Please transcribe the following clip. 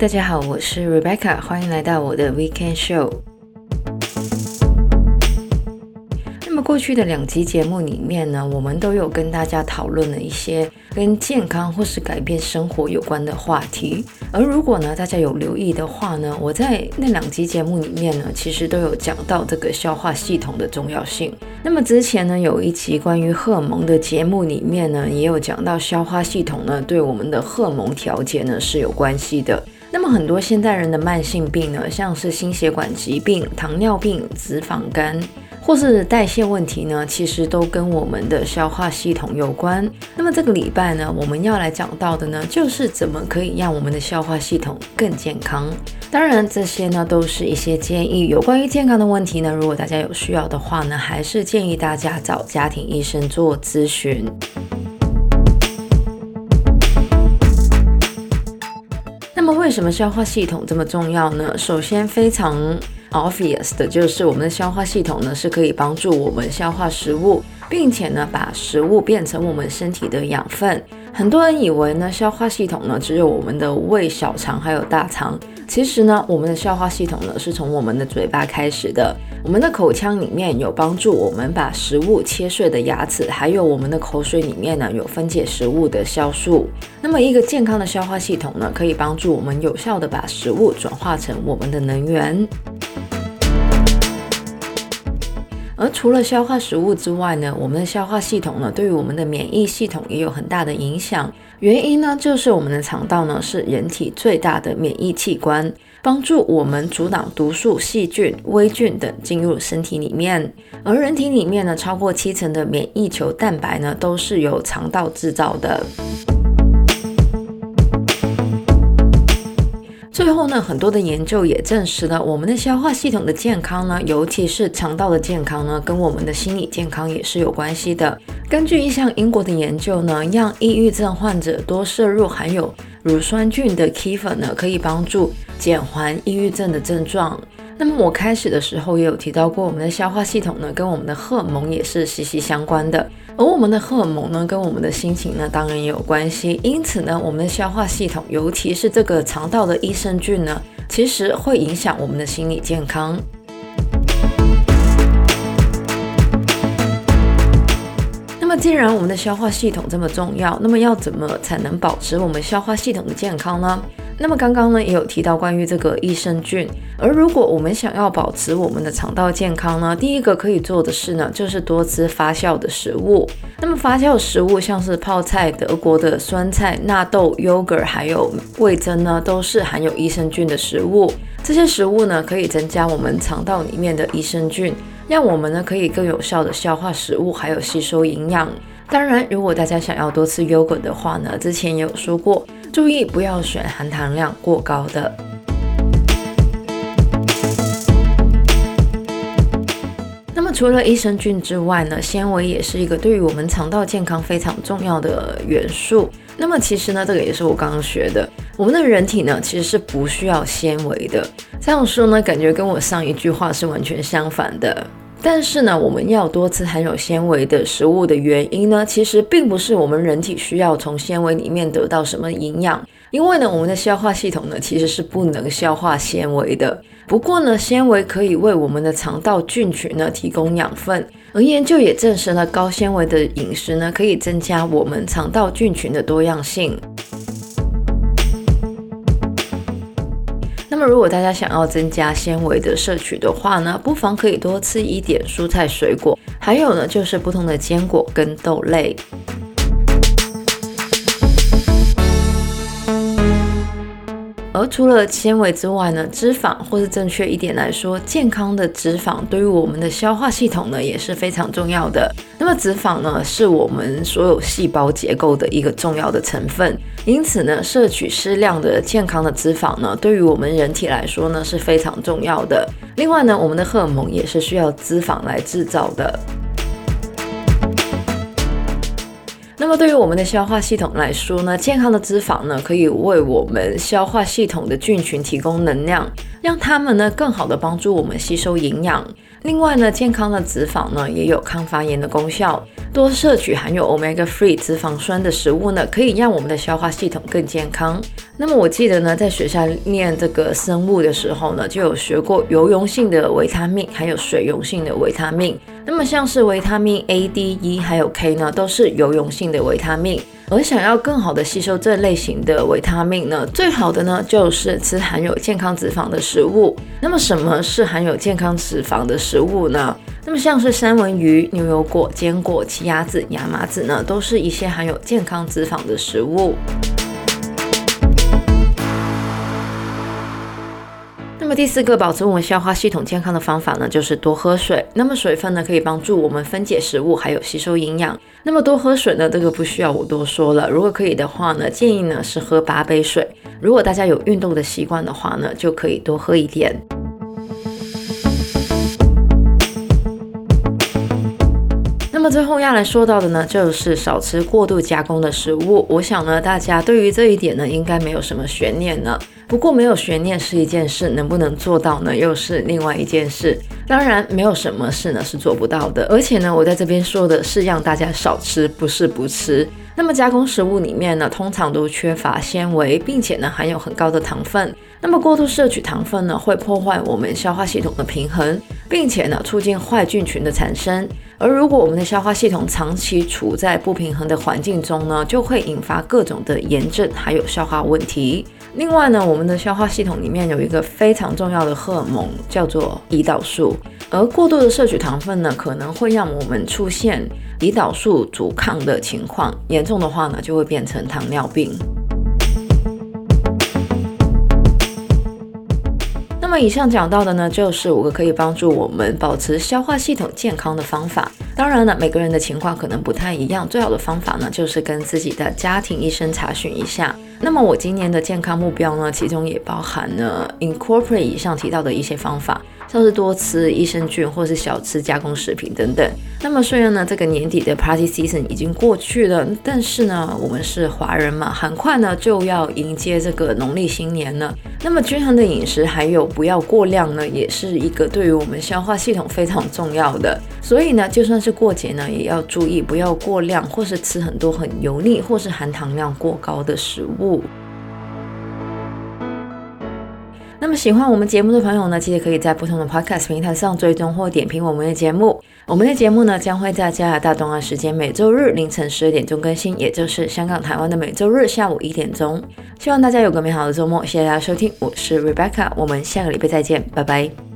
大家好，我是 Rebecca，欢迎来到我的 Weekend Show。那么过去的两集节目里面呢，我们都有跟大家讨论了一些跟健康或是改变生活有关的话题。而如果呢，大家有留意的话呢，我在那两集节目里面呢，其实都有讲到这个消化系统的重要性。那么之前呢，有一集关于荷尔蒙的节目里面呢，也有讲到消化系统呢，对我们的荷尔蒙调节呢是有关系的。那么很多现代人的慢性病呢，像是心血管疾病、糖尿病、脂肪肝，或是代谢问题呢，其实都跟我们的消化系统有关。那么这个礼拜呢，我们要来讲到的呢，就是怎么可以让我们的消化系统更健康。当然，这些呢都是一些建议。有关于健康的问题呢，如果大家有需要的话呢，还是建议大家找家庭医生做咨询。为什么消化系统这么重要呢？首先，非常 obvious 的就是我们的消化系统呢是可以帮助我们消化食物，并且呢把食物变成我们身体的养分。很多人以为呢消化系统呢只有我们的胃、小肠还有大肠。其实呢，我们的消化系统呢是从我们的嘴巴开始的。我们的口腔里面有帮助我们把食物切碎的牙齿，还有我们的口水里面呢有分解食物的酵素。那么一个健康的消化系统呢，可以帮助我们有效的把食物转化成我们的能源。而除了消化食物之外呢，我们的消化系统呢对于我们的免疫系统也有很大的影响。原因呢，就是我们的肠道呢是人体最大的免疫器官，帮助我们阻挡毒素、细菌、微菌等进入身体里面。而人体里面呢，超过七成的免疫球蛋白呢，都是由肠道制造的。最后呢，很多的研究也证实了，我们的消化系统的健康呢，尤其是肠道的健康呢，跟我们的心理健康也是有关系的。根据一项英国的研究呢，让抑郁症患者多摄入含有乳酸菌的 Kefir 呢，可以帮助减缓抑郁症的症状。那么我开始的时候也有提到过，我们的消化系统呢，跟我们的荷尔蒙也是息息相关的。而我们的荷尔蒙呢，跟我们的心情呢，当然也有关系。因此呢，我们的消化系统，尤其是这个肠道的益生菌呢，其实会影响我们的心理健康。那么，既然我们的消化系统这么重要，那么要怎么才能保持我们消化系统的健康呢？那么刚刚呢也有提到关于这个益生菌，而如果我们想要保持我们的肠道健康呢，第一个可以做的事呢，就是多吃发酵的食物。那么发酵食物像是泡菜、德国的酸菜、纳豆、yogurt，还有味噌呢，都是含有益生菌的食物。这些食物呢，可以增加我们肠道里面的益生菌。让我们呢可以更有效的消化食物，还有吸收营养。当然，如果大家想要多吃 yogurt 的话呢，之前也有说过，注意不要选含糖量过高的。那么除了益生菌之外呢，纤维也是一个对于我们肠道健康非常重要的元素。那么其实呢，这个也是我刚刚学的。我们的人体呢，其实是不需要纤维的。这样说呢，感觉跟我上一句话是完全相反的。但是呢，我们要多吃含有纤维的食物的原因呢，其实并不是我们人体需要从纤维里面得到什么营养，因为呢，我们的消化系统呢其实是不能消化纤维的。不过呢，纤维可以为我们的肠道菌群呢提供养分，而研究也证实了高纤维的饮食呢可以增加我们肠道菌群的多样性。么，如果大家想要增加纤维的摄取的话呢，不妨可以多吃一点蔬菜水果，还有呢，就是不同的坚果跟豆类。而除了纤维之外呢，脂肪或是正确一点来说，健康的脂肪对于我们的消化系统呢也是非常重要的。那么脂肪呢是我们所有细胞结构的一个重要的成分，因此呢，摄取适量的健康的脂肪呢，对于我们人体来说呢是非常重要的。另外呢，我们的荷尔蒙也是需要脂肪来制造的。那么对于我们的消化系统来说呢，健康的脂肪呢，可以为我们消化系统的菌群提供能量，让它们呢更好的帮助我们吸收营养。另外呢，健康的脂肪呢也有抗发炎的功效。多摄取含有 Omega 3脂肪酸的食物呢，可以让我们的消化系统更健康。那么我记得呢，在学校念这个生物的时候呢，就有学过油溶性的维他命，还有水溶性的维他命。那么像是维他命 A、D、E 还有 K 呢，都是油溶性的维他命。而想要更好的吸收这类型的维他命呢，最好的呢就是吃含有健康脂肪的食物。那么什么是含有健康脂肪的食物呢？那么像是三文鱼、牛油果、坚果、奇亚籽、亚麻籽呢，都是一些含有健康脂肪的食物。那么第四个保持我们消化系统健康的方法呢，就是多喝水。那么水分呢，可以帮助我们分解食物，还有吸收营养。那么多喝水呢，这个不需要我多说了。如果可以的话呢，建议呢是喝八杯水。如果大家有运动的习惯的话呢，就可以多喝一点。那么最后要来说到的呢，就是少吃过度加工的食物。我想呢，大家对于这一点呢，应该没有什么悬念了。不过没有悬念是一件事，能不能做到呢，又是另外一件事。当然，没有什么事呢是做不到的。而且呢，我在这边说的是让大家少吃，不是不吃。那么加工食物里面呢，通常都缺乏纤维，并且呢含有很高的糖分。那么过度摄取糖分呢，会破坏我们消化系统的平衡，并且呢促进坏菌群的产生。而如果我们的消化系统长期处在不平衡的环境中呢，就会引发各种的炎症，还有消化问题。另外呢，我们的消化系统里面有一个非常重要的荷尔蒙，叫做胰岛素。而过度的摄取糖分呢，可能会让我们出现胰岛素阻抗的情况，严重的话呢，就会变成糖尿病。那么以上讲到的呢，就是五个可以帮助我们保持消化系统健康的方法。当然了，每个人的情况可能不太一样，最好的方法呢，就是跟自己的家庭医生查询一下。那么我今年的健康目标呢，其中也包含了 incorporate 以上提到的一些方法。像是多吃益生菌，或是少吃加工食品等等。那么虽然呢，这个年底的 Party Season 已经过去了，但是呢，我们是华人嘛，很快呢就要迎接这个农历新年了。那么均衡的饮食还有不要过量呢，也是一个对于我们消化系统非常重要的。所以呢，就算是过节呢，也要注意不要过量，或是吃很多很油腻或是含糖量过高的食物。那么喜欢我们节目的朋友呢，记得可以在不同的 Podcast 平台上追踪或点评我们的节目。我们的节目呢，将会在加拿大东岸时间每周日凌晨十二点钟更新，也就是香港、台湾的每周日下午一点钟。希望大家有个美好的周末，谢谢大家收听，我是 Rebecca，我们下个礼拜再见，拜拜。